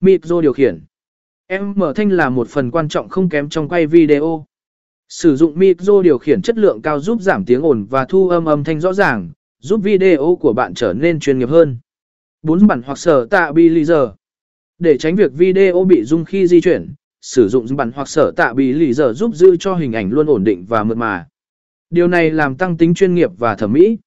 Micro điều khiển. Em mở thanh là một phần quan trọng không kém trong quay video. Sử dụng micro điều khiển chất lượng cao giúp giảm tiếng ồn và thu âm âm thanh rõ ràng, giúp video của bạn trở nên chuyên nghiệp hơn. 4 bản hoặc sở tạ giờ Để tránh việc video bị rung khi di chuyển, sử dụng bản hoặc sở tạ giờ giúp giữ cho hình ảnh luôn ổn định và mượt mà. Điều này làm tăng tính chuyên nghiệp và thẩm mỹ.